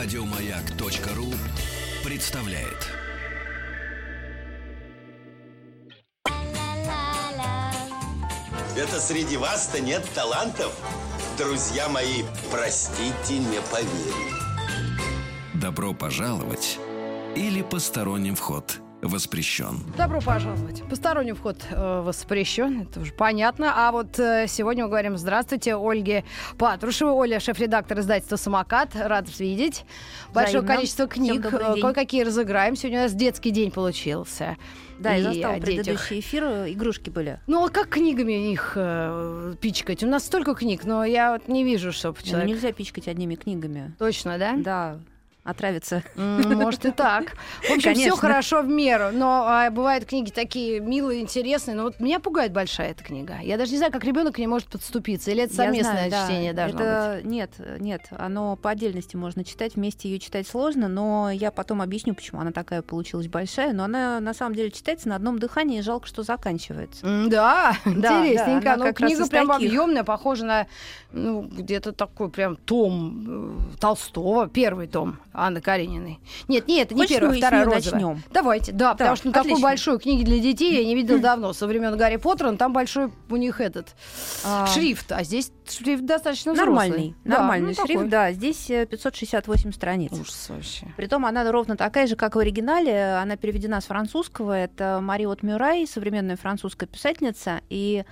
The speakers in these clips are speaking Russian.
Радиомаяк.ру представляет. Это среди вас-то нет талантов? Друзья мои, простите, не поверю. Добро пожаловать или посторонним вход воспрещен. Добро пожаловать. Посторонний вход э, воспрещен, это уже понятно. А вот э, сегодня мы говорим здравствуйте Ольге Патрушевой. Оля, шеф-редактор издательства «Самокат». Рад вас видеть. Большое Взаимно. количество книг. Э. Кое-какие разыграем. Сегодня у нас детский день получился. Да, И я застала предыдущий эфир, игрушки были. Ну, а как книгами их э, пичкать? У нас столько книг, но я вот не вижу, чтобы Ну, человек... нельзя пичкать одними книгами. Точно, да? Да, отравиться. Может и так. В общем, все хорошо в меру, но а, бывают книги такие милые, интересные. Но вот меня пугает большая эта книга. Я даже не знаю, как ребенок к ней может подступиться. Или это совместное знаю, да. чтение должно Это нет, нет, оно по отдельности можно читать, вместе ее читать сложно, но я потом объясню, почему она такая получилась большая. Но она на самом деле читается на одном дыхании, и жалко, что заканчивается. быть. Да, Да, интересненько. да, она ну, книга прям объемная, похожа на ну, где-то такой прям том э, Толстого, первый том Анны Карениной. Нет, нет, это не Хочешь, первая, вторая розовая. начнём? Давайте, да, потому что ну, отлично. большой книги для детей я не видела давно, со времен Гарри Поттера, но там большой у них этот А, шрифт, а здесь шрифт достаточно взрослый. Нормальный, Да, нормальный ну, шрифт, такой. да, здесь э, 568 страниц. Ужас вообще. Притом она ровно такая же, как в оригинале. Она переведена с французского. Это Мариот Мюрай, современная французская писательница. И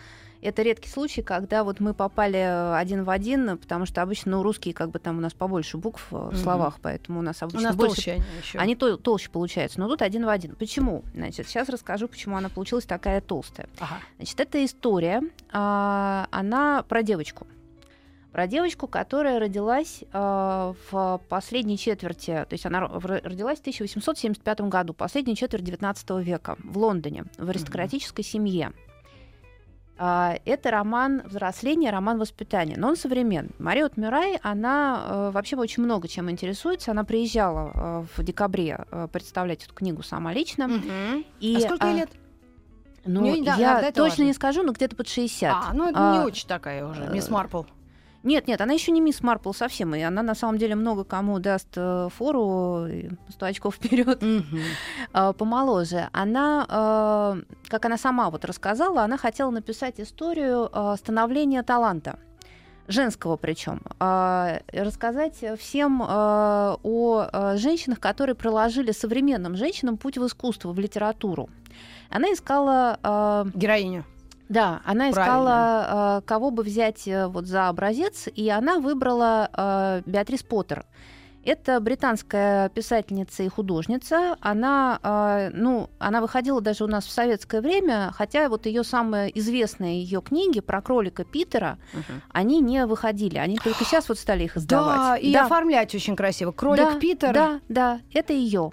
это редкий случай, когда вот мы попали один в один, потому что обычно ну, русские как бы там у нас побольше букв э, в Мгм. словах, поэтому у нас У обычно нас больше толще они еще. они тол- толще получаются, но тут один в один. Почему? Значит, сейчас расскажу, почему она получилась такая толстая. Ага. Значит, эта история, а, она про девочку. Про девочку, которая родилась а, в последней четверти, то есть она родилась в 1875 году, последней четверть 19 века в Лондоне, в аристократической семье. А, Это роман взросления, роман воспитания, но он современный. Мариот Мюрай, она э, вообще очень много чем интересуется. Она приезжала э, в декабре э, представлять эту книгу сама лично. Мгм. И, а сколько ей а, лет? Ну, Мне недавно- я да, точно важно. не скажу, но где-то под 60. А, ну это А, не очень такая уже, мисс Марпл. Нет, нет, она еще не мисс Марпл совсем, и она на самом деле много кому даст э, фору, и 100 очков вперед помоложе. Она, э, как она сама вот рассказала, она хотела написать историю э, становления таланта женского причем, рассказать всем о женщинах, которые проложили современным женщинам путь в искусство, в литературу. Она искала Героиню. Да, она искала, э, кого бы взять э, вот за образец, и она выбрала э, Беатрис Поттер. Это британская писательница и художница. Она, э, ну, она выходила даже у нас в советское время, хотя вот ее самые известные ее книги про кролика Питера, они не выходили. Они только сейчас вот стали их издавать. Да, и оформлять очень красиво. Кролик Да, Питер. Да, да, это ее.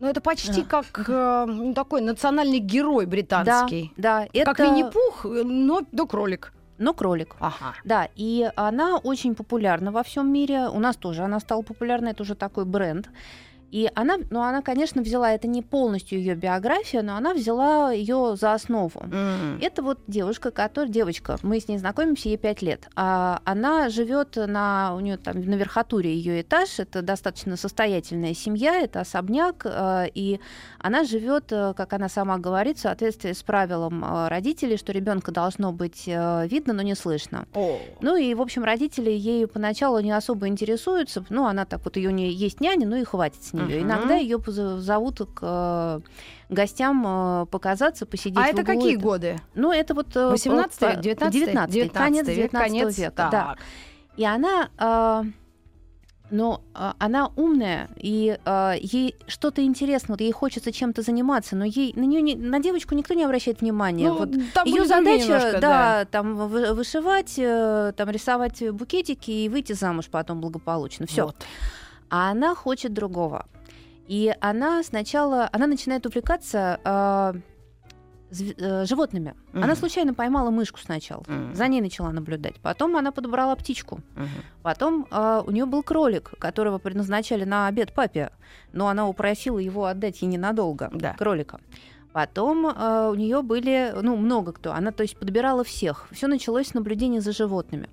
Ну это почти как э, ну, такой национальный герой британский. Да, да, это... Как Винни-Пух, э, но до кролик. Но кролик. Ага. Да, и она очень популярна во всем мире. У нас тоже она стала популярна, это уже такой бренд. И она, ну, она, конечно, взяла это не полностью ее биография, но она взяла ее за основу. Это вот девушка, которая девочка, мы с ней знакомимся, ей 5 лет. А она живет на у нее там на верхотуре ее этаж. Это достаточно состоятельная семья, это особняк, э, и она живет, э, как она сама говорит, в соответствии с правилом э, родителей, что ребенка должно быть видно, но не слышно. О. Ну и, в общем, родители ей поначалу не особо интересуются. Ну, она так вот, ее не есть няня, ну и хватит с нее. Мгм. Иногда ее зовут к э, гостям э, показаться, посидеть А в это углу. какие годы? Ну, это вот... э, 18 по- век, 19 19 19 конец век, 19 конец. века, да. Так. И она... э, но э, она умная, и э, ей что-то интересно, вот ей хочется чем-то заниматься, но ей на нее на девочку никто не обращает внимания. Ну, вот там ее задача, немножко, да, там вы- вышивать, э, там рисовать букетики и выйти замуж потом благополучно. Все. Вот. А она хочет другого. И она сначала, она начинает увлекаться э, зв- э, животными. Она Мгм. случайно поймала мышку сначала. Мгм. За ней начала наблюдать. Потом она подобрала птичку. Мгм. Потом э, у нее был кролик, которого предназначали на обед папе, но она упросила его отдать ей ненадолго, Да. кролика. Потом э, у нее были, ну, много кто. Она, то есть, подбирала всех. Все началось с наблюдения за животными.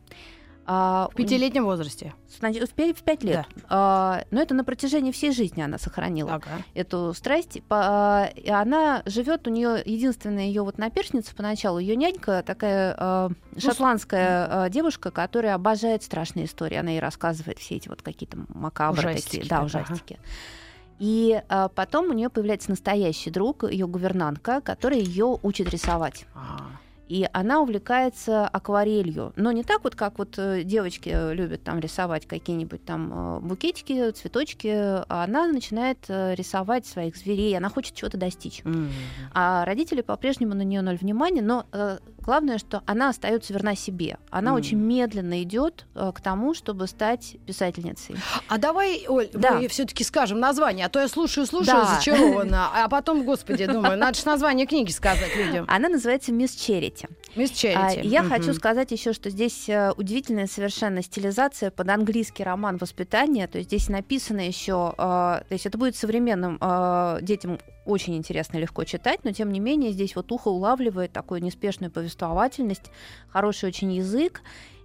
А, В пятилетнем возрасте. В пять, в пять лет. А, но это на протяжении всей жизни она сохранила Ага. эту страсть. По- и она живет, у нее единственная ее вот наперсница поначалу, ее нянька такая э, шотландская э, девушка, которая обожает страшные истории. Она ей рассказывает все эти вот какие-то макабры Ужастики, такие, да, ага. ужастики. И э, потом у нее появляется настоящий друг, ее гувернантка, который ее учит рисовать. Ага. И она увлекается акварелью. Но не так вот, как вот э, девочки э, любят там рисовать какие-нибудь там э, букетики, цветочки. А она начинает рисовать своих зверей. Она хочет чего-то достичь. М. А родители по-прежнему на нее ноль внимания, но главное, что она остается верна себе. Она Мгм. очень медленно идет э, к тому, чтобы стать писательницей. А давай, Оль, Да. мы все-таки скажем название, а то я слушаю, слушаю, Да. зачарована, а потом, господи, думаю, надо же название книги сказать людям. Она называется Мисс Черити. Мисс А, Черити. и я хочу сказать еще, что здесь э, удивительная совершенно стилизация под английский роман воспитания. То есть здесь написано еще, э, то есть это будет современным детям очень интересно легко читать, но тем не менее здесь вот ухо улавливает такую неспешную повествовательность, хороший очень язык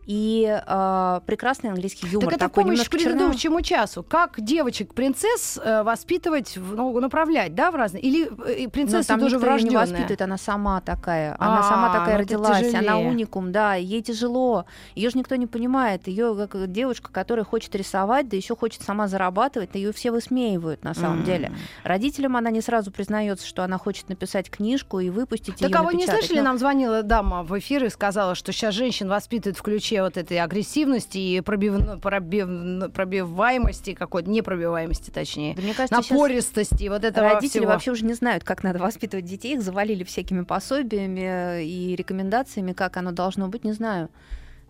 и э, прекрасный английский юмор. Так это такой помощь к предыдущему часу. Как девочек-принцесс э, воспитывать, ну, направлять, да, в разные? Или э, Но принцессы там тоже её не врожденная? воспитывает, она сама такая. Она сама А, такая ну родилась, она уникум, да, ей тяжело. Ее же никто не понимает. Ее как девушка, которая хочет рисовать, да еще хочет сама зарабатывать, ее все высмеивают на самом М. деле. Родителям она не сразу признается, что она хочет написать книжку и выпустить Так ее а вы не слышали, нам звонила дама в эфир и сказала, что сейчас женщин воспитывают в ключе вот этой агрессивности и пробив- пробив- пробиваемости какой-то, непробиваемости точнее, мне кажется, напористости, вот этого Родители всего. вообще уже не знают, как надо воспитывать детей. Их завалили всякими пособиями и рекомендациями, как оно должно быть, не знаю.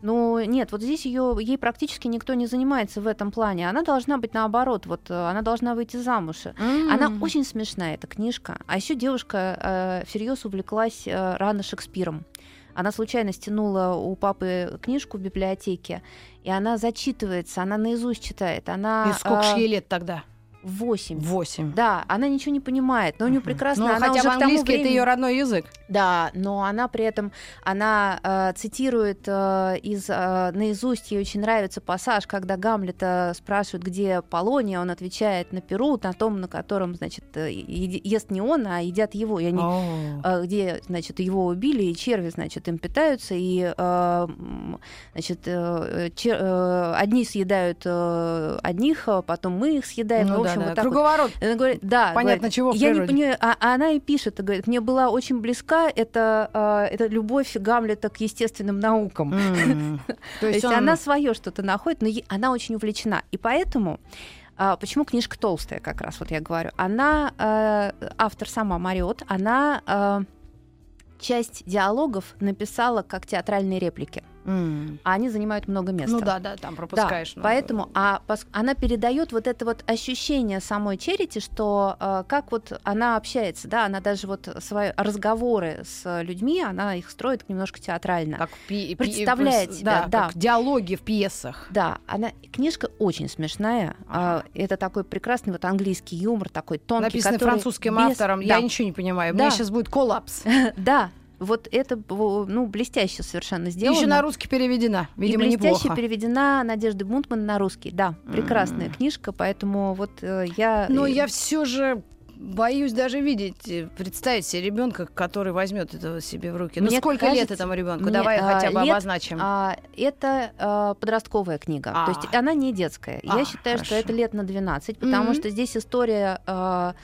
Ну, нет, вот здесь ее, ей практически никто не занимается в этом плане. Она должна быть наоборот, вот э, она должна выйти замуж. М. Она очень смешная, эта книжка. А еще девушка э, всерьез увлеклась э, рано Шекспиром. Она случайно стянула у папы книжку в библиотеке, и она зачитывается, она наизусть читает. Она И сколько ж э, ей лет тогда? Восемь. Восемь. Да, она ничего не понимает, но у нее прекрасно. Ну, она хотя уже английский это времени- ее родной язык. Да, но она при этом она э, цитирует э, из э, наизусть ей очень нравится пассаж, когда Гамлета спрашивают, где Полония, он отвечает на Перу, на том, на котором, значит, э, ест не он, а едят его. И они э, где, значит, его убили, и черви, значит, им питаются, и, э, значит, э, чер- э, одни съедают э, одних, а потом мы их съедаем. Ну в да, общем, да. вот так вот. Круговорот. Она говорит, да, Понятно, говорит, чего я не понимаю, а, а она и пишет, говорит, мне была очень близка эта, э, эта любовь Гамлета к естественным наукам. То есть он- она свое что-то находит, но е- она очень увлечена. И поэтому а, почему книжка толстая, как раз вот я говорю. Она, э, автор сама Мариот, она э, часть диалогов написала как театральные реплики, М. а они занимают много места. Ну да, да, там Да, пропускаешь. ну, поэтому а, пос- она передает вот это вот ощущение самой Черити, что э, как вот она общается, да, она даже вот свои разговоры с людьми, она их строит немножко театрально. Как пи- представляет пи- себя, да. как диалоги в пьесах. Да, она книжка очень смешная. Ага. а, это такой прекрасный вот английский юмор, такой тонкий, Написанный французским без- автором. Да, Я ничего не понимаю. Да. Мне сейчас будет коллапс. да, вот это ну блестяще совершенно сделано. Еще на русский переведена. Видимо, и блестяще неплохо. переведена Надежды Бунтман на русский. Да, прекрасная М. книжка, поэтому вот э, я. Но э, я все же боюсь даже видеть, э, представить себе ребенка, который возьмет это себе в руки. Ну Мне сколько лет кажется, этому ребенку? мне, Давай а, хотя бы лет, обозначим. А, это а, подростковая книга. А. То есть она не детская. А, я считаю, что хорошо. это лет на 12, потому Мгм. что здесь история а,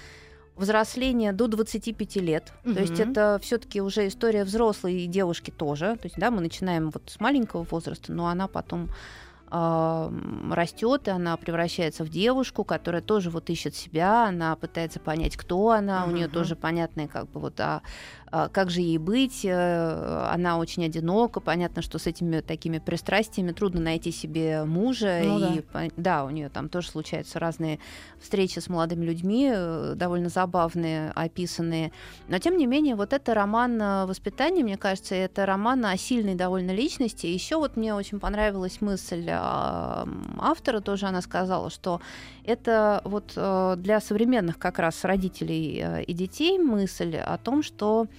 взросления до 25 лет. То есть это все-таки уже история взрослой девушки тоже. То есть, да, мы начинаем вот с маленького возраста, но она потом а, растет, и она превращается в девушку, которая тоже вот ищет себя, она пытается понять, кто она, у нее тоже понятные как бы вот а, как же ей быть, э, она очень одинока, понятно, что с этими такими пристрастиями трудно найти себе мужа, Ну и по- да, у нее там тоже случаются разные встречи с молодыми людьми, э, довольно забавные, описанные, но тем не менее вот это роман э, воспитания, мне кажется, это роман о сильной довольно личности. Еще вот мне очень понравилась мысль а, автора, тоже. Она сказала, что это вот для современных как раз родителей и детей мысль о том, что А,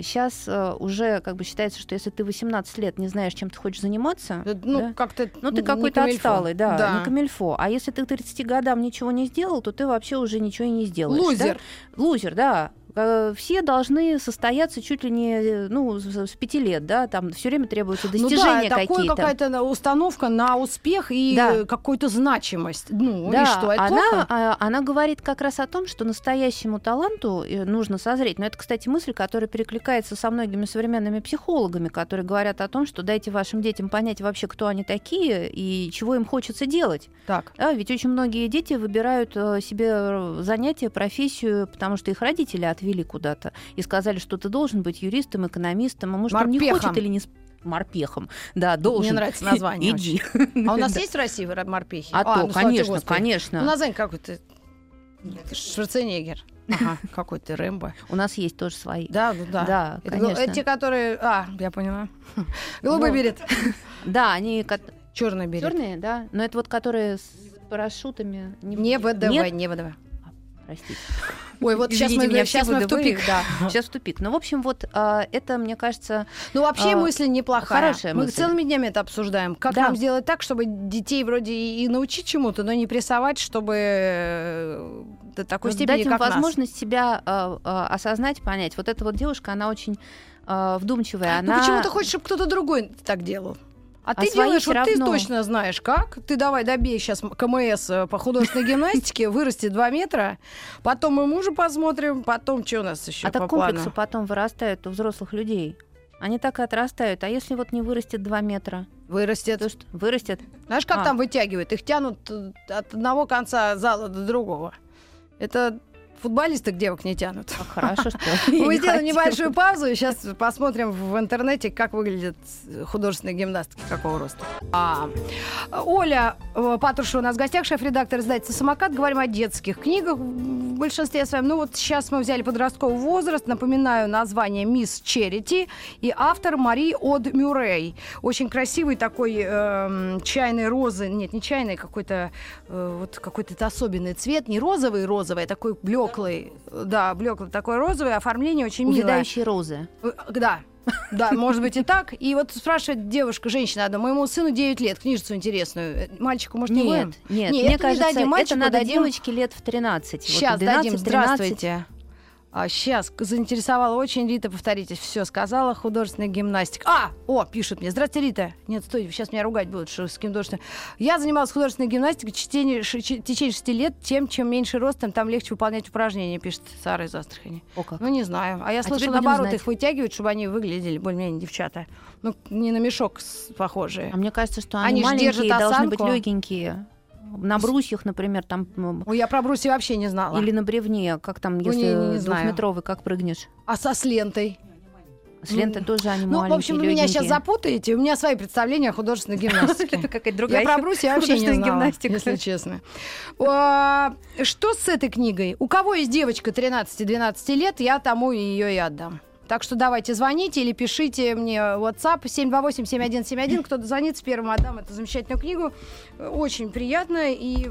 сейчас а, уже как бы считается, что если ты 18 лет не знаешь, чем ты хочешь заниматься, Э, Ну, да, как-то ну ты какой-то отсталый, да, Да. не камильфо. А если ты к 30 годам ничего не сделал, то ты вообще уже ничего и не сделаешь. да? Лузер. Лузер, да. Э, Все должны состояться чуть ли не э, ну, с пяти лет, да, там все время требуются Ну достижения да, такое какие-то. какая-то установка на успех и Да. какую-то значимость. Ну, Да, и что, это она, плохо? а, она говорит как раз о том, что настоящему таланту э, нужно созреть. Но это, кстати, мысль, которая перекликается со многими современными психологами, которые говорят о том, что дайте вашим детям понять вообще, кто они такие и чего им хочется делать. Так. Да, ведь очень многие дети выбирают себе занятие, профессию, потому что их родители отвели куда-то и сказали, что ты должен быть юристом, экономистом, а может он не Морпехом. хочет или не с- морпехом. Да, должен. Мне нравится название Иди. А у нас Да. есть в России морпехи? А то, ну, конечно, Господи. конечно. Ну, название какой-то. Шварценеггер. Ага, какой-то Рэмбо. У нас есть тоже свои. Да, ну да. Да, Это конечно. Эти, которые... А, я поняла. Голубой Вот. берет. Да, они Черный берет. черные, да, но это вот которые с парашютами. Не ВДВ, не ВДВ. Простите. Ой, вот сейчас мы, меня, сейчас мы в тупик. Да, сейчас в тупик. Ну, в общем, вот а, это, мне кажется, Ну, вообще А, мысль неплохая. хорошая Мы мысль. целыми днями это обсуждаем. Как Да. нам сделать так, чтобы детей вроде и научить чему-то, но не прессовать, чтобы э, до такой вот степени, дать им как нас. возможность себя а, а, осознать, понять. Вот эта вот девушка, она очень а, вдумчивая. Ну Она... почему ты хочешь, чтобы кто-то другой так делал? А, ты свои делаешь, вот ты точно знаешь как. Ты давай добей сейчас КМС э, по художественной гимнастике, вырасти 2 метра, потом мы мужа посмотрим, потом что у нас еще А по так плану? комплексы потом вырастают у взрослых людей. Они так и отрастают. А если вот не вырастет 2 метра? Вырастет. То что? Вырастет? Знаешь, как А. там вытягивают? Их тянут э, от одного конца зала до другого. Это футболисток девок не тянут. А, хорошо, что Мы сделаем небольшую паузу и сейчас посмотрим в интернете, как выглядят художественные гимнастки, какого роста. А, Оля э, Патрушева у нас в гостях, шеф-редактор издательства «Самокат». Говорим о детских книгах в большинстве своем. Ну вот сейчас мы взяли подростковый возраст. Напоминаю, название «Мисс Черити» и автор Мари Од Мюррей. Очень красивый такой эм, чайной розы. Нет, не чайный, какой-то э, вот какой-то особенный цвет. Не розовый-розовый, а такой блеклый. Да, блеклый такой розовый. Оформление очень милое. Увядающие розы. Э, Да. Да, может быть и так. И вот спрашивает девушка, женщина одна, моему сыну 9 лет, книжицу интересную. Мальчику, может, не Нет, будем? нет, Не, мне это не кажется, дадим мальчику, это надо дадим- девочке лет в 13. Сейчас вот 12, дадим. 13. Здравствуйте. А, сейчас заинтересовала очень Рита, повторите, все сказала, художественная гимнастика. А, о, пишут мне. Здравствуйте, Рита. Нет, стой, сейчас меня ругать будут, что с кем художественной. Я занималась художественной гимнастикой в течение, ш- в течение 6 лет, тем, чем меньше ростом, там легче выполнять упражнения, пишет Сара из Астрахани. О, как. Ну, не знаю. А я теперь слышала, наоборот, знать. их вытягивают, чтобы они выглядели более-менее девчата. Ну, не на мешок похожие. А мне кажется, что Они они, ж маленькие держат должны быть осанку. легенькие. На брусьях, например, там Ой, я про брусья вообще не знала. или на бревне, как там, Ну, если не- не знаю. двухметровый, как прыгнешь. А со с лентой? С лентой тоже они Ну, в общем, вы меня сейчас запутаете. У меня свои представления о художественной гимнастике. Это какая-то Я другая про брусья вообще не знала, гимнастика. если честно. Что с этой книгой? У кого есть девочка 13-12 лет, я тому ее и отдам. Так что давайте звоните или пишите мне WhatsApp 728-7171. Кто дозвонится первым, отдам эту замечательную книгу. Очень приятно и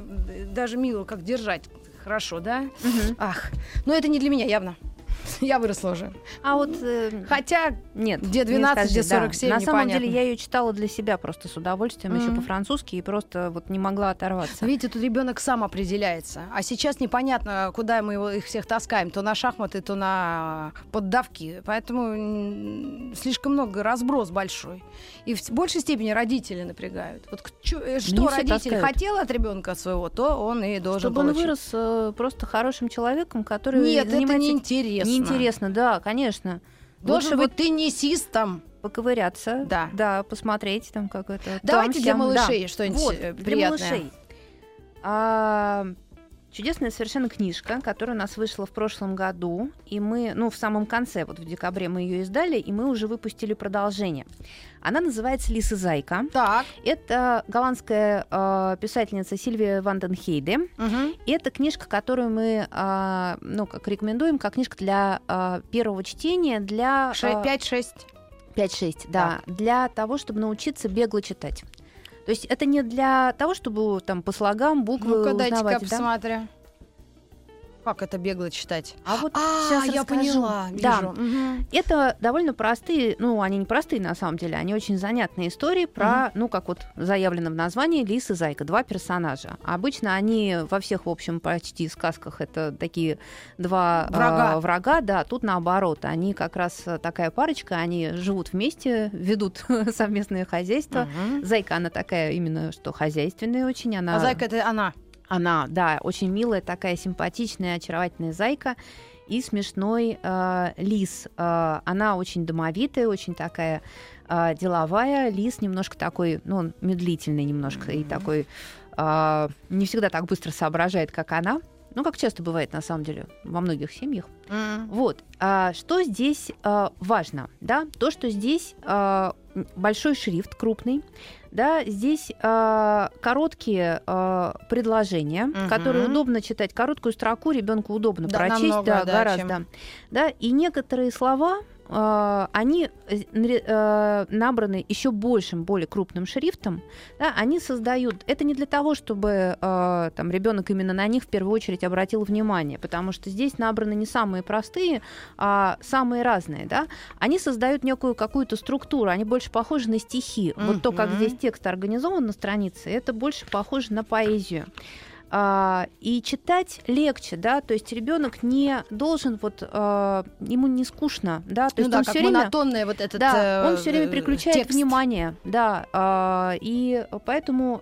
даже мило, как держать. Хорошо, да? Мгм. Ах, но это не для меня явно. Я выросла уже. А вот э, Хотя Нет. Где не 12, где скажи, да. 47, На самом деле я ее читала для себя просто с удовольствием, еще Мгм. по-французски, и просто вот не могла оторваться. Видите, тут ребенок сам определяется. А сейчас непонятно, куда мы его, их всех таскаем. То на шахматы, то на поддавки. Поэтому слишком много, разброс большой. И в большей степени родители напрягают. Вот э, что Не родитель таскают. хотел от ребенка своего, то он и должен Чтобы он получить. вырос э, просто хорошим человеком, который Нет, это занимается... неинтересно. Неинтересно, да, конечно. Должен Лучше быть теннисистом. поковыряться, Да. да, посмотреть там как это. Давайте там, для малышей да. что-нибудь Вот, э, для приятное. малышей. А, чудесная совершенно книжка, которая у нас вышла в прошлом году, и мы, ну, в самом конце, вот в декабре мы ее издали, и мы уже выпустили продолжение. Она называется «Лиса Зайка». Так. Это голландская э, писательница Сильвия Ванденхейде. Мгм. И это книжка, которую мы, а, ну, как рекомендуем, как книжка для а, первого чтения, для... А, 5-6. 5-6, да, для того, чтобы научиться бегло читать. То есть это не для того, чтобы там по слогам буквы Ну-ка, дайте-ка узнавать, да? посмотрю. Как это бегло читать? А вот А, сейчас я расскажу. поняла. Да. Вижу. Мгм. Это довольно простые, ну, они не простые на самом деле, они очень занятные истории про, ну, как вот заявлено в названии, Лис и Зайка, два персонажа. Обычно они во всех, в общем, почти сказках это такие два э, Врага. врага, да, тут наоборот, они как раз э, такая парочка, они живут вместе, ведут совместное хозяйство. Мгм. Зайка, она такая именно, что хозяйственная очень, она... А зайка это она. Она, да, очень милая, такая симпатичная, очаровательная зайка и смешной э, лис. Э, она очень домовитая, очень такая э, деловая. Лис немножко такой, ну, он медлительный немножко и такой э, не всегда так быстро соображает, как она. Ну, как часто бывает, на самом деле, во многих семьях. М. Вот. А, что здесь а, важно? Да? То, что здесь а, большой шрифт, крупный. Да, здесь а, короткие а, предложения, Мгм. которые удобно читать. Короткую строку ребенку удобно Да, прочесть, намного, да, да, гораздо. чем- Да, и некоторые слова а, они э, э, набраны еще большим, более крупным шрифтом, да, они создают. Это не для того, чтобы э, там ребенок именно на них в первую очередь обратил внимание, потому что здесь набраны не самые простые, а самые разные, да. Они создают некую какую-то структуру, они больше похожи на стихи. Вот то, как здесь текст организован на странице, это больше похоже на поэзию. А, и читать легче, да, то есть ребенок не должен вот а, ему не скучно, да, то Ну есть да, он все время монотонный вот этот да, э, он все время переключает текст. внимание, да, а, и поэтому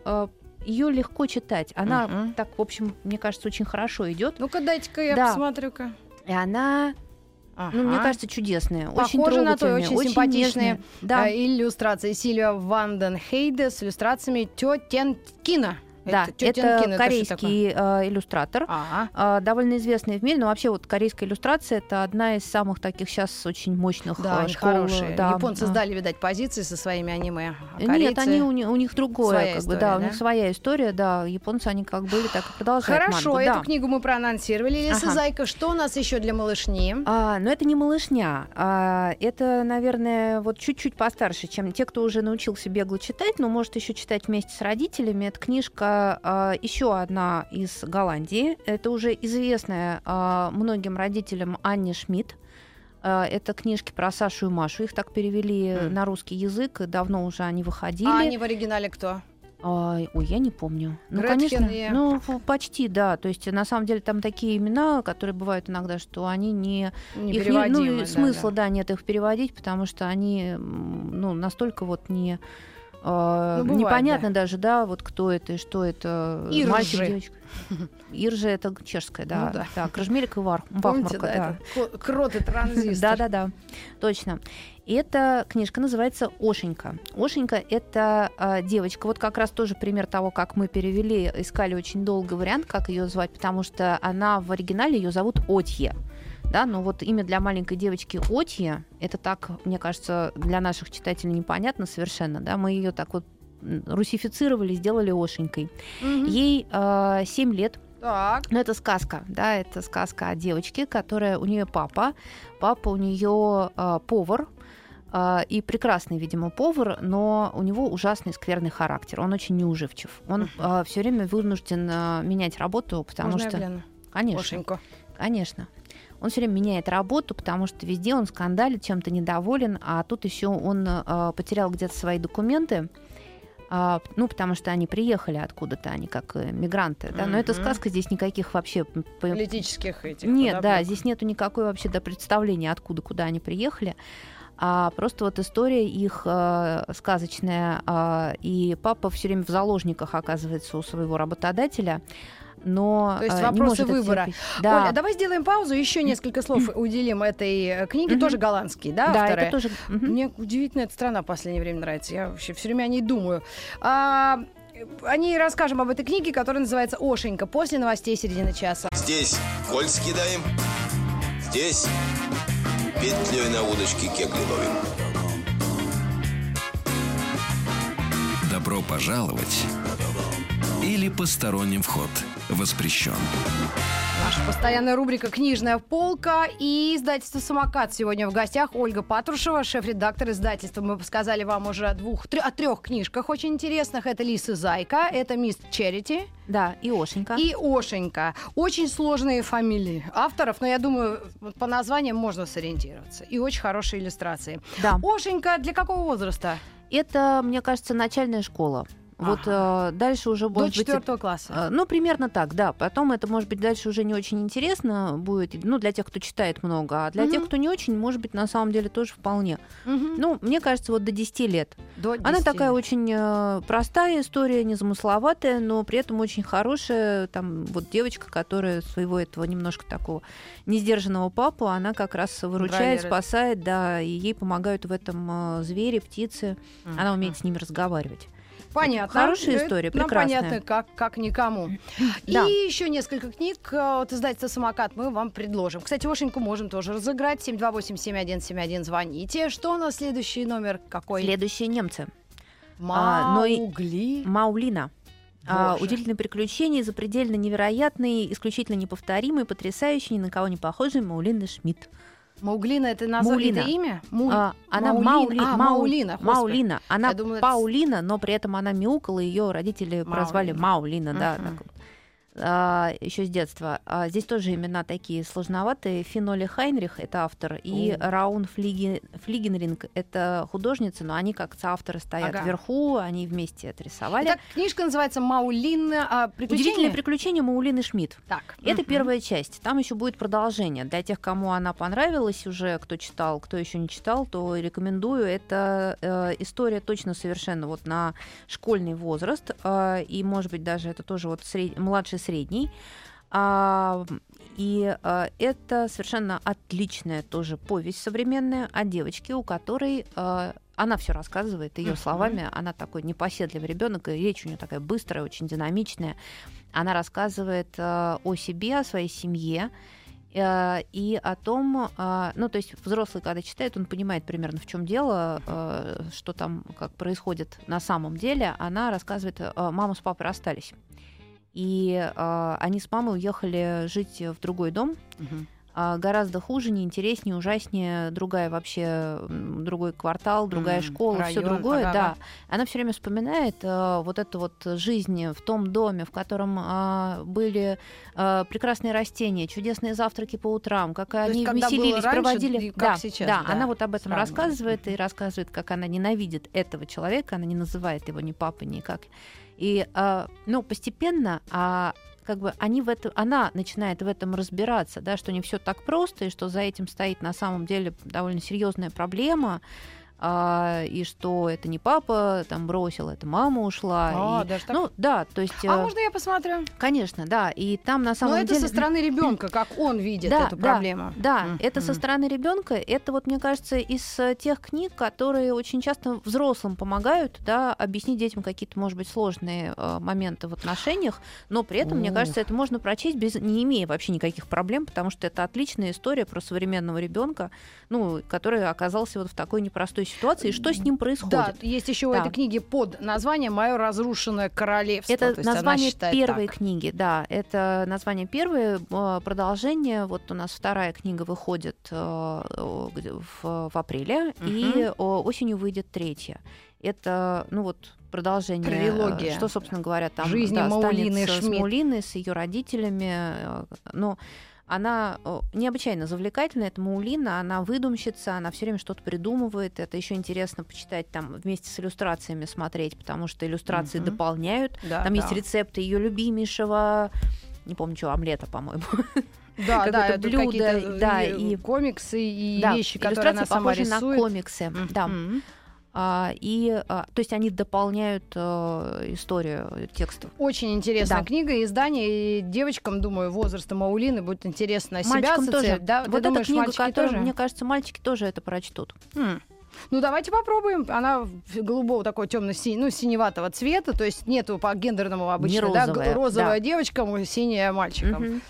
ее легко читать. Она Мгм. так, в общем, мне кажется, очень хорошо идет, Ну-ка, дайте-ка я Да. посмотрю-ка. и она, ну, мне Ага. кажется, чудесная, очень Похоже на то, трогательная, очень симпатичные, нежная. Да, Э, иллюстрации Сильвия Ванден Хейде с иллюстрациями Тетенкина. Да, это такое? корейский э, иллюстратор. Ага. а, довольно известный в мире, но вообще вот корейская иллюстрация это одна из самых таких сейчас очень мощных Да, э, школ, хорошие. да, Японцы а. сдали, видать, позиции со своими аниме. А Нет, они у, у них другое, Своя как бы, история, да, у да? них своя история, да, японцы они как были, так и продолжают. Хорошо, мангу, эту да. книгу мы проанонсировали. Лиса Ага. Зайка, что у нас еще для малышни? А, но это не малышня. А, это, наверное, вот чуть-чуть постарше, чем те, кто уже научился бегло читать, но может еще читать вместе с родителями. Это книжка а, еще одна из Голландии. Это уже известная а, многим родителям Анни Шмидт. А, Это книжки про Сашу и Машу. Их так перевели М. на русский язык. Давно уже они выходили. А они в оригинале кто? Ой, я не помню. Ну, Гретхен конечно. и- Ну, почти, да. То есть, на самом деле, там такие имена, которые бывают иногда, что они не... их не- ну, да, смысла, да. да. нет их переводить, потому что они, ну, настолько вот не... э, Ну, бывает, непонятно даже, да, вот кто это и что это. Иржи. Мальчик, девочка. Иржи это чешская, да. Ну да. да. Крыжмелик и Вар, Помните, да, да. это крот и транзистор. Да-да-да, точно. И эта книжка называется «Ошенька». «Ошенька» — это а, девочка. Вот как раз тоже пример того, как мы перевели, искали очень долго вариант, как ее звать, потому что она в оригинале ее зовут Отье. Да, но вот имя для маленькой девочки Отье, это так, мне кажется, для наших читателей непонятно совершенно, да, мы ее так вот русифицировали, сделали Ошенькой. Мгм. Ей 7 лет, Так. ну, это сказка, да, это сказка о девочке, которая у нее папа. Папа у нее повар. а, и прекрасный, видимо, повар, но у него ужасный скверный характер. Он очень неуживчив. Он Мгм. все время вынужден а, менять работу, потому Можно что, конечно, Ошеньку. конечно, он все время меняет работу, потому что везде он скандалит, чем-то недоволен, а тут еще он а, потерял где-то свои документы. а, ну, потому что они приехали откуда-то, они как э, мигранты, да, но эта Мгм. сказка здесь никаких вообще Политических этих. нет, да, подоплек. здесь нету никакой вообще да, представления, откуда, куда они приехали. А просто вот история их э, сказочная. э, и папа все время в заложниках оказывается у своего работодателя. Но То есть э, не вопросы может выбора. Да, Оля, давай сделаем паузу, еще несколько слов уделим этой э, книге, тоже голландские, да, да, это тоже. Мне удивительно эта страна в последнее время нравится. Я вообще все время о ней думаю. А, о ней расскажем об этой книге, которая называется «Ошенька» после новостей середины часа. Здесь кольц кидаем, здесь петлей на удочке кегли ловим. Добро пожаловать или посторонним вход воспрещен. Наша постоянная рубрика «Книжная полка» и издательство «Самокат». Сегодня в гостях Ольга Патрушева, шеф-редактор издательства. Мы сказали вам уже о двух, трё- о трех книжках очень интересных. Это «Лис и Зайка», это «Мисс Черити» Да, и Ошенька. и «Ошенька». Очень сложные фамилии авторов, но я думаю, по названиям можно сориентироваться. И очень хорошие иллюстрации. Да. «Ошенька» для какого возраста? Это, мне кажется, начальная школа. Вот э, дальше уже До может быть, четвертого класса. э, Ну, примерно так, да. Потом это, может быть, дальше уже не очень интересно будет, ну, для тех, кто читает много, а для тех, Мгм. кто не очень, может быть, на самом деле тоже вполне. Мгм. Ну, мне кажется, вот до 10 лет. До Она 10 такая лет. очень э, простая история, незамысловатая, но при этом очень хорошая. Там вот девочка, которая своего этого немножко такого несдержанного папу, она как раз выручает, Контролирует. спасает, да, и ей помогают в этом э, звери, птицы. Она умеет с ними разговаривать. Понятно. Хорошая Это история, нам прекрасная. понятно, как, как никому. Да. И еще несколько книг э, от издательства «Самокат» мы вам предложим. Кстати, Ошеньку можем тоже разыграть. 728-7171 звоните. Что у нас следующий номер? Какой? Следующие немцы. А, но и- Маугли. Маулина. А, удивительные приключения, запредельно невероятный, исключительно неповторимый, потрясающий, ни на кого не похожий Маулина Шмидт. Мауглина это название, это Маулина. имя? Му- А, она Маулин- Маули- а, Мау- Маулина. господи. Маулина. Она Я думала, это Паулина, но при этом она мяукала, ее родители прозвали Маулина, да. Мгм. так. Еще с детства. А, здесь тоже имена такие сложноватые. Финоли Хайнрих — это автор, и О. Раун Флиги- Флигенринг — это художница, но они как соавторы стоят Ага. вверху, они вместе это рисовали. Итак, книжка называется «Маулина. а, Удивительные приключения». приключения Маулины Шмидт. Так. Это мгм. первая часть. Там еще будет продолжение. Для тех, кому она понравилась уже, кто читал, кто еще не читал, то рекомендую. Это э, история точно совершенно вот на школьный возраст. э, и, может быть, даже это тоже вот сред- младший-средний. А, и э, это совершенно отличная тоже повесть современная о девочке, у которой э, она все рассказывает ее словами. Она такой непоседливый ребенок, и речь у нее такая быстрая, очень динамичная. Она рассказывает э, о себе, о своей семье. э, И о том, э, ну, то есть взрослый, когда читает, он понимает примерно, в чем дело, э, что там, как происходит на самом деле. Она рассказывает, мама с папой расстались. И э, они с мамой уехали жить в другой дом, Мгм. а, гораздо хуже, неинтереснее, ужаснее, другая вообще, другой квартал, другая М, школа, все другое, ага, да. Она все время вспоминает э, вот эту вот жизнь в том доме, в котором а, были а, прекрасные растения, чудесные завтраки по утрам, как есть они было веселились, раньше проводили. как да, сейчас, да, да, она вот об этом сравнивать. рассказывает и рассказывает, как она ненавидит этого человека, она не называет его ни папой, никак. И, а, ну, постепенно, а, как бы они в этом, она начинает в этом разбираться, да, что не все так просто, и что за этим стоит на самом деле довольно серьезная проблема, а, и что это не папа там бросил, это мама ушла. А, и- даже так? Ну, да, то есть, А э, можно я посмотрю? конечно, да, и там на Но самом это деле... со стороны ребенка, как он видит Да, эту да, проблему. Да, Мгм. это со стороны ребенка. Это вот, мне кажется, из э, тех книг, которые очень часто взрослым помогают, да, объяснить детям какие-то, может быть, сложные э, моменты в отношениях, но при этом, мне кажется, это можно прочесть без, не имея вообще никаких проблем, потому что это отличная история про современного ребенка, ну, который оказался вот в такой непростой ситуации, и что с ним происходит. Да, есть еще у Да. этой книги под названием «Мое разрушенное королевство». Это название первой так. книги, да. Это название первой, э, продолжение. Вот у нас вторая книга выходит э, где- в, в апреле, и о, осенью выйдет третья. Это, ну вот, продолжение. э, Трилогия. Что, собственно говоря, там Жизни да, Маулины станет с. Маулиной, с ее родителями. э, Но она э, необычайно завлекательная, это Маулина, она выдумщица, она все время что-то придумывает. Это еще интересно почитать там вместе с иллюстрациями смотреть, потому что иллюстрации Мгм. дополняют. Да, Там да. есть рецепты ее любимейшего, не помню, что, омлета, по-моему. Да, да, это блюдо, какие-то да, и и- комиксы и Да, вещи, которые она иллюстрации сама похожи на рисует. комиксы. Да. И, а, то есть они дополняют э, историю текстов. Очень интересная Да. книга, и издание, и девочкам, думаю, возраста Маулины будет интересно себя Мальчикам тоже. ассоциировать. Да? Ты вот эта думаешь, книга, которая, тоже? мне кажется, мальчики тоже это прочтут. М. Ну, давайте попробуем. Она голубого такого темно ну, синеватого цвета, то есть нету по гендерному обычно, да, г- розовая, розовая да. девочкам, синяя мальчикам. Мгм.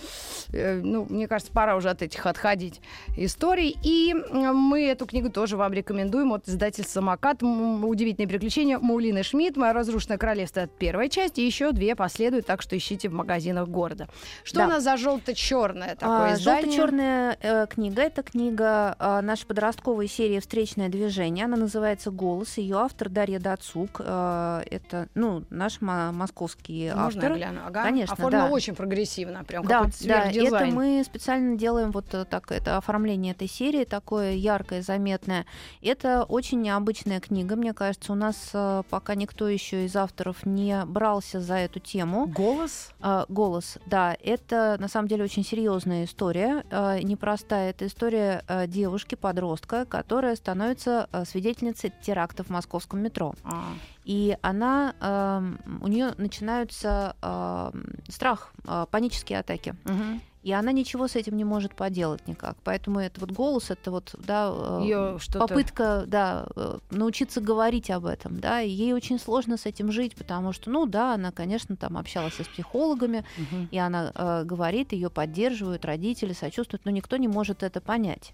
Э, ну, мне кажется, пора уже от этих отходить историй. И мы эту книгу тоже вам рекомендуем. Вот издатель «Самокат». Удивительные приключения Маулины Шмидт. «Мое разрушенное королевство» — это первая часть. И еще две последуют, так что ищите в магазинах города. Что да. у нас за желто-черное такое а, издание? Желто-черная э, книга. Это книга э, нашей подростковой серии «Встречное движение». Она называется «Голос». Ее автор Дарья Дацук. Э, это, ну, наш московский Можно автор. Я гляну? Ага. Конечно, Оформлено да. очень прогрессивно. Прям да, да, это мы специально делаем вот э, так, это оформление этой серии такое яркое, заметное. Это очень необычная книга, мне кажется. У нас э, пока никто еще из авторов не брался за эту тему. Голос? Э, голос, да. Это на самом деле очень серьезная история, э, непростая. Это история э, девушки-подростка, которая становится э, свидетельницей теракта в московском метро. А. И она, э, у нее начинаются э, страх, э, панические атаки. Угу. И она ничего с этим не может поделать никак. Поэтому это вот голос, это вот да, э, попытка да, э, научиться говорить об этом. Да, и ей очень сложно с этим жить, потому что, ну да, она, конечно, там общалась с психологами, угу. и она э, говорит, ее поддерживают, родители сочувствуют, но никто не может это понять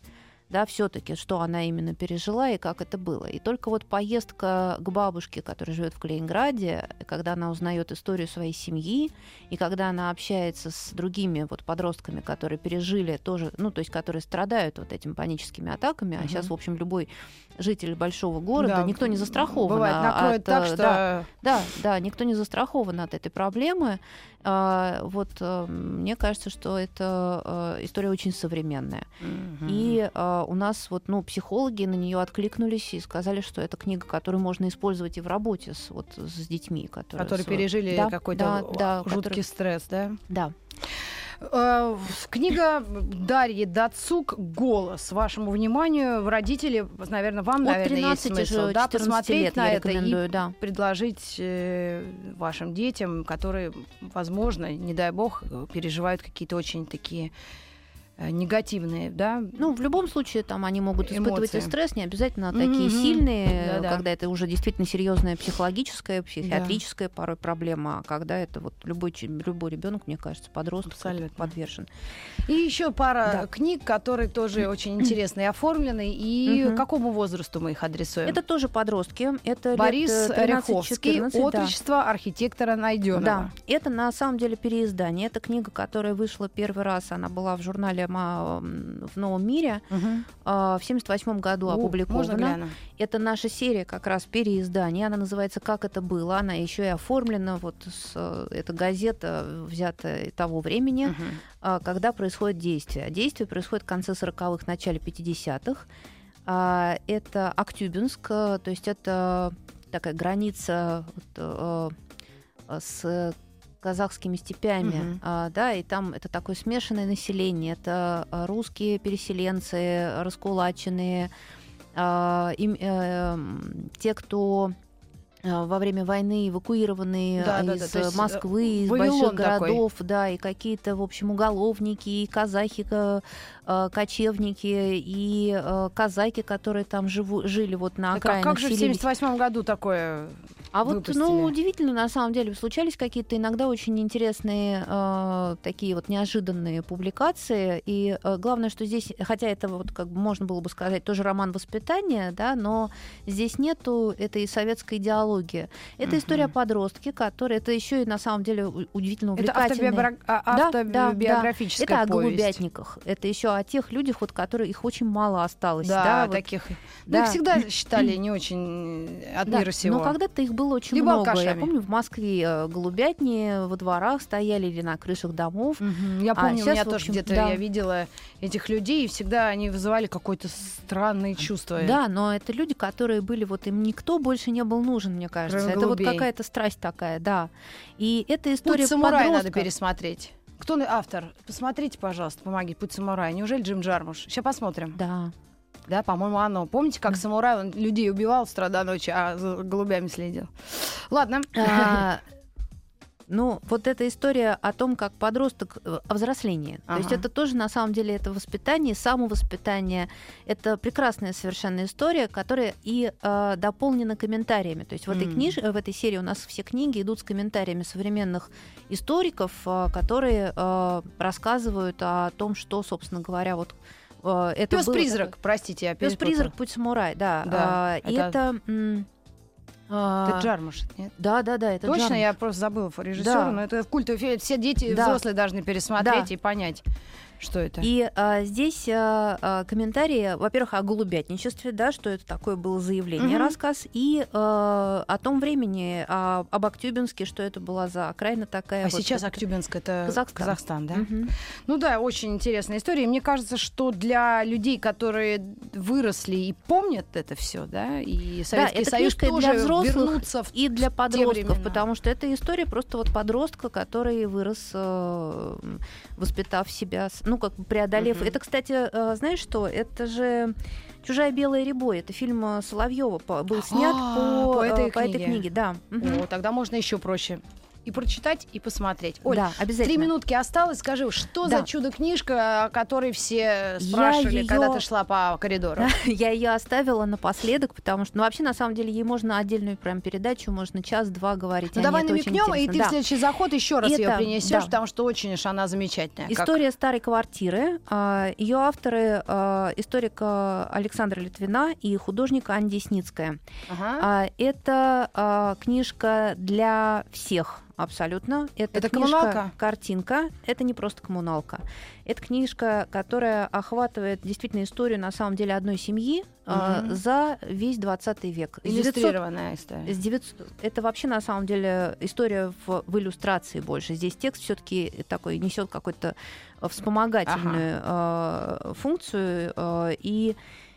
да, все-таки, что она именно пережила и как это было. И только вот поездка к бабушке, которая живет в Калининграде, когда она узнает историю своей семьи, и когда она общается с другими вот подростками, которые пережили тоже, ну, то есть которые страдают вот этими паническими атаками, угу. а сейчас, в общем, любой житель большого города, да, никто не застрахован. Бывает, от, так, что... Да, да, да, никто не застрахован от этой проблемы. А, вот а, мне кажется, что это а, история очень современная. Mm-hmm. И а, у нас вот, ну, психологи на нее откликнулись и сказали, что это книга, которую можно использовать и в работе с, вот, с детьми, которые... Которые с... пережили да, какой-то да, жуткий который... стресс, да? Да. Э, книга Дарьи Дацук «Голос». Вашему вниманию, родители, наверное, вам, От наверное, есть смысл да, посмотреть лет на это и да. предложить э, вашим детям, которые, возможно, не дай бог, переживают какие-то очень такие Э, негативные, да? Ну, в любом случае, там они могут испытывать и стресс, не обязательно такие mm-hmm. сильные, Да-да. когда это уже действительно серьезная психологическая, психиатрическая да. порой проблема, а когда это вот любой, любой ребенок, мне кажется, подросток Абсолютно. подвержен. И еще пара да. книг, которые тоже очень интересные оформлены. И mm-hmm. какому возрасту мы их адресуем? Это тоже подростки. Это Борис 13, Ряховский, «Отрочество да. архитектора Найденова». Да, это на самом деле переиздание. Это книга, которая вышла первый раз, она была в журнале в новом мире угу. в 78 году О, опубликована. Это наша серия как раз переиздания. Она называется «Как это было». Она еще и оформлена. Вот с, эта газета взята того времени, угу. когда происходит действие. Действие происходит в конце 40-х, начале 50-х. А, это Актюбинск, то есть это такая граница вот, э, с казахскими степями, угу. да, и там это такое смешанное население, это а, русские переселенцы, раскулаченные, а, им, э, те, кто во время войны эвакуированные да, из да, да, Москвы, из больших городов, такой. да, и какие-то, в общем, уголовники, и казахи, э, кочевники, и э, казаки, которые там живу, жили вот на окраинах. Так, а как же в 78 году такое а вот, ну, удивительно, на самом деле, случались какие-то иногда очень интересные э, такие вот неожиданные публикации. И э, главное, что здесь, хотя это вот как бы можно было бы сказать тоже роман воспитания, да, но здесь нету этой советской идеологии. Это uh-huh. история о подростке, который, это еще и на самом деле удивительно увлекательный. Это автобиогра... автобиографическая да, да, Это повесть. о голубятниках. Это еще о тех людях, вот, которые их очень мало осталось. Да, да таких. Да. Ну, их всегда считали не очень от да, мира сего. Но когда-то их было очень Либо много. Алкашами. Я помню, в Москве э, голубятни во дворах стояли или на крышах домов. Угу. Я а помню, а сейчас, у меня общем, тоже где-то да. я видела этих людей, и всегда они вызывали какое-то странное чувство. Да, но это люди, которые были, вот им никто больше не был нужен, мне кажется. Кроме это голубей. вот какая-то страсть такая, да. И эта история Путь самурая надо пересмотреть. Кто автор? Посмотрите, пожалуйста, помоги. Путь самурая. Неужели Джим Джармуш? Сейчас посмотрим. Да. Да, по-моему, оно. Помните, как самурай он людей убивал с утра до ночи, а за голубями следил? Ладно. Ну, вот эта история о том, как подросток э, о взрослении. То есть Ага. это тоже, на самом деле, это воспитание, самовоспитание. Это прекрасная совершенно история, которая и э, дополнена комментариями. То есть в этой, М. книж... в этой серии у нас все книги идут с комментариями современных историков, э, которые э, рассказывают о том, что, собственно говоря, вот э, это Пес-призрак, простите, я. Пес-призрак, путь самурай, да. Да, А, и это- это... а, Джармуш, нет? Да, да, да, это Точно, Джармуш. я просто забыла режиссера, Да. но это культовый фильм. Все дети Да. взрослые должны пересмотреть Да. и понять, что это. И а, здесь а, а, комментарии, во-первых, о голубятничестве, да, что это такое было заявление, Мгм. рассказ, и а, о том времени, а, об Актюбинске, что это была за окраина такая. А вот сейчас это- Актюбинск это Казахстан. Казахстан, да? Мгм. Ну да, очень интересная история. И Мне кажется, что для людей, которые выросли и помнят это все, да, и Советский эта Союз тоже для взрослых, вернуться в И для подростков, потому что это история просто вот подростка, который вырос, э, воспитав себя, ну, как бы преодолев. Мгм. Это, кстати, э, знаешь что, это же «Чужая белая рябой», это фильм э, Соловьева был снят А, по, по э, этой по этой книге. книге, да. Мгм. О, тогда можно еще проще и прочитать, и посмотреть. Оль, да, обязательно. три минутки осталось. Скажи, что Да. за чудо-книжка, о которой все Я спрашивали, когда её- ты шла по коридору? Я ее оставила напоследок, потому что, ну, вообще, на самом деле, ей можно отдельную прям передачу, можно час-два говорить. Ну о давай намекнем, и ты в следующий заход еще раз ее принесешь, потому что очень уж она замечательная. История старой квартиры. Ее авторы а, историк а, Александра Литвина и художник Анна Десницкая. Ага. А, Это а, книжка для всех абсолютно. Это, Это книжка, коммуналка? картинка. Это не просто коммуналка. Это книжка, которая охватывает действительно историю на самом деле одной семьи а, Мгм. за весь 20 век. С 900 Иллюстрированная история. с 900 Это вообще на самом деле история в, в иллюстрации больше. Здесь текст все-таки такой несет какую-то э, вспомогательную э, функцию. э, и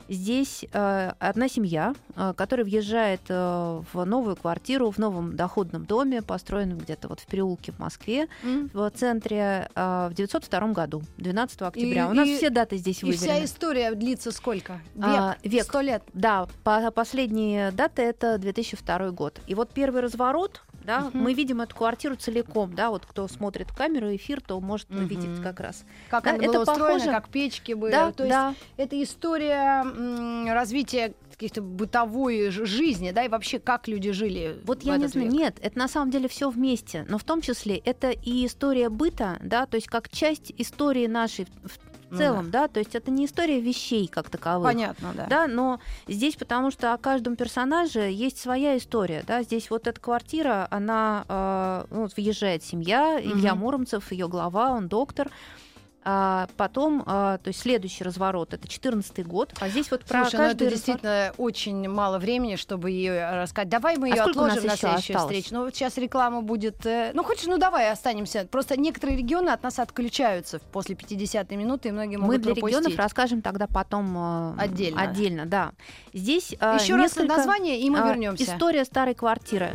здесь э, одна семья, э, которая въезжает э, в новую квартиру в новом доходном доме, построенном где-то вот в переулке в Москве, М. в центре э, в 902 году, 12 октября. И- У нас и- все даты здесь И вся история длится сколько? Век? А, век. Сто лет? Да, по последние даты это 2002 год. И вот первый разворот, да, Мгм. мы видим эту квартиру целиком, да, вот кто смотрит в камеру эфир, то может Мгм. увидеть как раз. Как Да, она это была устроена, похоже- как печки были. да, То есть да, это история м, развития каких-то бытовой жизни, да, и вообще как люди жили. вот я не знаю, век. нет, это на самом деле все вместе, но в том числе это и история быта, да, то есть как часть истории нашей в- в Ну целом, да, то есть это не история вещей как таковых. Понятно, да. Да, но здесь потому что о каждом персонаже есть своя история, да, здесь вот эта квартира, она, э, ну, вот въезжает семья, Илья Мгм. Муромцев, ее глава, он доктор, А потом, а, то есть следующий разворот, это 14 год, а здесь вот про Слушай, ну каждый это разворот- действительно очень мало времени, чтобы ее рассказать. Давай мы А ее нас отложим на следующую осталось? встречу. Ну вот сейчас реклама будет. э, Ну хочешь, ну давай останемся. Просто некоторые регионы от нас отключаются после 50-й минуты, и многие Мы могут для пропустить. регионов расскажем тогда потом э, Отдельно. Отдельно, да. Здесь а, Еще раз несколько, название, и мы а, вернемся. История старой квартиры.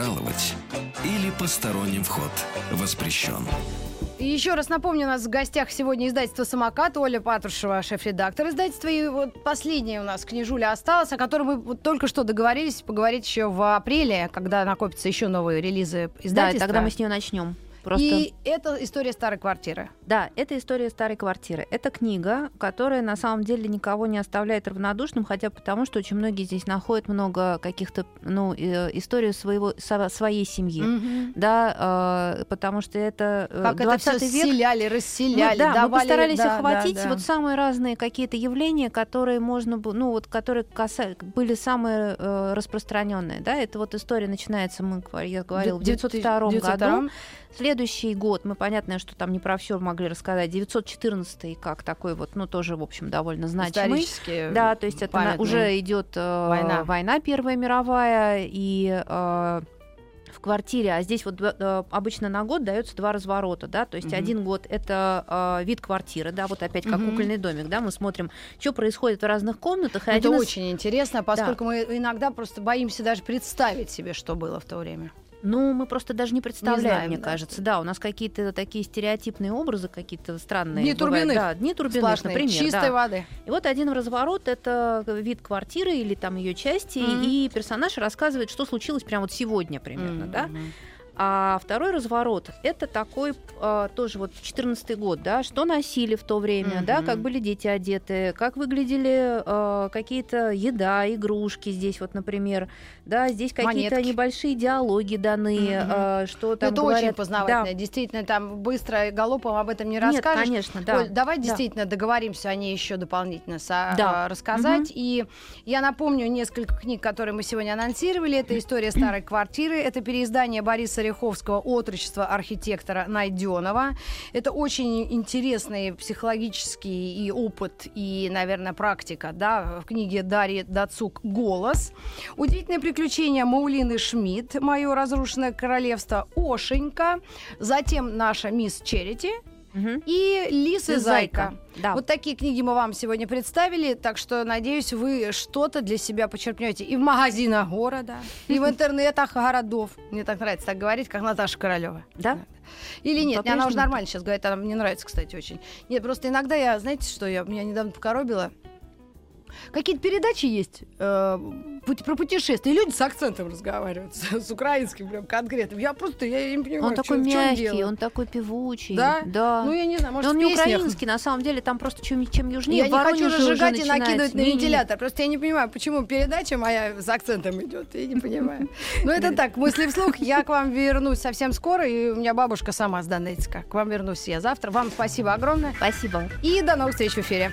Пожаловать или посторонним вход воспрещен. И еще раз напомню, у нас в гостях сегодня издательство «Самокат», Оля Патрушева, шеф-редактор издательства. И вот последняя у нас книжуля осталась, о которой мы вот только что договорились поговорить еще в апреле, когда накопятся еще новые релизы Да, издательства. и тогда мы с нее начнем. Просто... И это история старой квартиры. Да, это история старой квартиры. Это книга, которая на самом деле никого не оставляет равнодушным, хотя потому, что очень многие здесь находят много каких-то, ну, э, историю своего, со- своей семьи. Да, э, потому что это э, Как это 20 все век. селяли, Мы, расселяли, да, мы давали- постарались да, охватить да, да. вот самые разные какие-то явления, которые можно было, ну вот, которые каса... были самые э, распространенные, да, это вот история начинается, мы, я говорила, в 902 году, 902. Следующий год, мы понятно, что там не про все могли рассказать, 914 как такой вот, ну тоже, в общем, довольно значимый. Да, то есть это уже идет э, Война. война Первая мировая, и э, в квартире, а здесь вот э, обычно на год дается два разворота, да, то есть Мгм. один год это э, вид квартиры, да, вот опять как Мгм. кукольный домик, да, мы смотрим, что происходит в разных комнатах. Это из- очень интересно, поскольку мы иногда просто боимся даже представить себе, что было в то время. Ну, мы просто даже не представляем, знаем, мне да. кажется. Да, у нас какие-то такие стереотипные образы, какие-то странные. Дни бывают. Турбиных. Да, дни Турбиных, Сплошные, например. чистой да. воды. И вот один разворот это вид квартиры или там ее части, Мгм. и персонаж рассказывает, что случилось прямо вот сегодня примерно, да. Мгм. А второй разворот это такой а, тоже вот 14 год, да, что носили в то время, да, Мгм. как были дети одеты, как выглядели а, какие-то еда, игрушки здесь вот, например, да, здесь какие-то небольшие диалоги даны, а, что там это говорят. очень познавательно. Да. Действительно, там быстро галопом об этом не Нет, расскажешь. конечно, да. Оль, давай да. действительно договоримся о ней еще дополнительно со- Да. а, рассказать. И я напомню несколько книг, которые мы сегодня анонсировали. Это «История старой квартиры», это переиздание Бориса Ряховского «Отрочество архитектора Найденова». Это очень интересный психологический и опыт, и, наверное, практика да, в книге Дарьи Дацук «Голос». «Удивительное приключение Маулины Шмидт», «Мое разрушенное королевство», «Ошенька», затем наша «Мисс Черити», Мгм. и Лис и И Зайка. Да. Вот такие книги мы вам сегодня представили, так что, надеюсь, вы что-то для себя почерпнете и в магазинах города, и в интернетах городов. Мне так нравится так говорить, как Наташа Королева. Да? Или нет, она уже нормально сейчас говорит, она мне нравится, кстати, очень. Нет, просто иногда я, знаете, что я, меня недавно покоробило. Какие-то передачи есть э, пут- про путешествия, и люди с акцентом разговаривают, с, с украинским прям конкретным. Я просто, я не понимаю, Он такой в чём мягкий, он такой певучий. Да? Да. Ну, я не знаю, Но может, он в не украинский, на самом деле, там просто чем, чем южнее. Я не хочу разжигать и накидывать на Не-не-не. вентилятор. Просто я не понимаю, почему передача моя с акцентом идет. Я не понимаю. Но это так, мысли вслух. Я к вам вернусь совсем скоро. И у меня бабушка сама с Донецка. К вам вернусь я завтра. Вам спасибо огромное. Спасибо. И до новых встреч в эфире.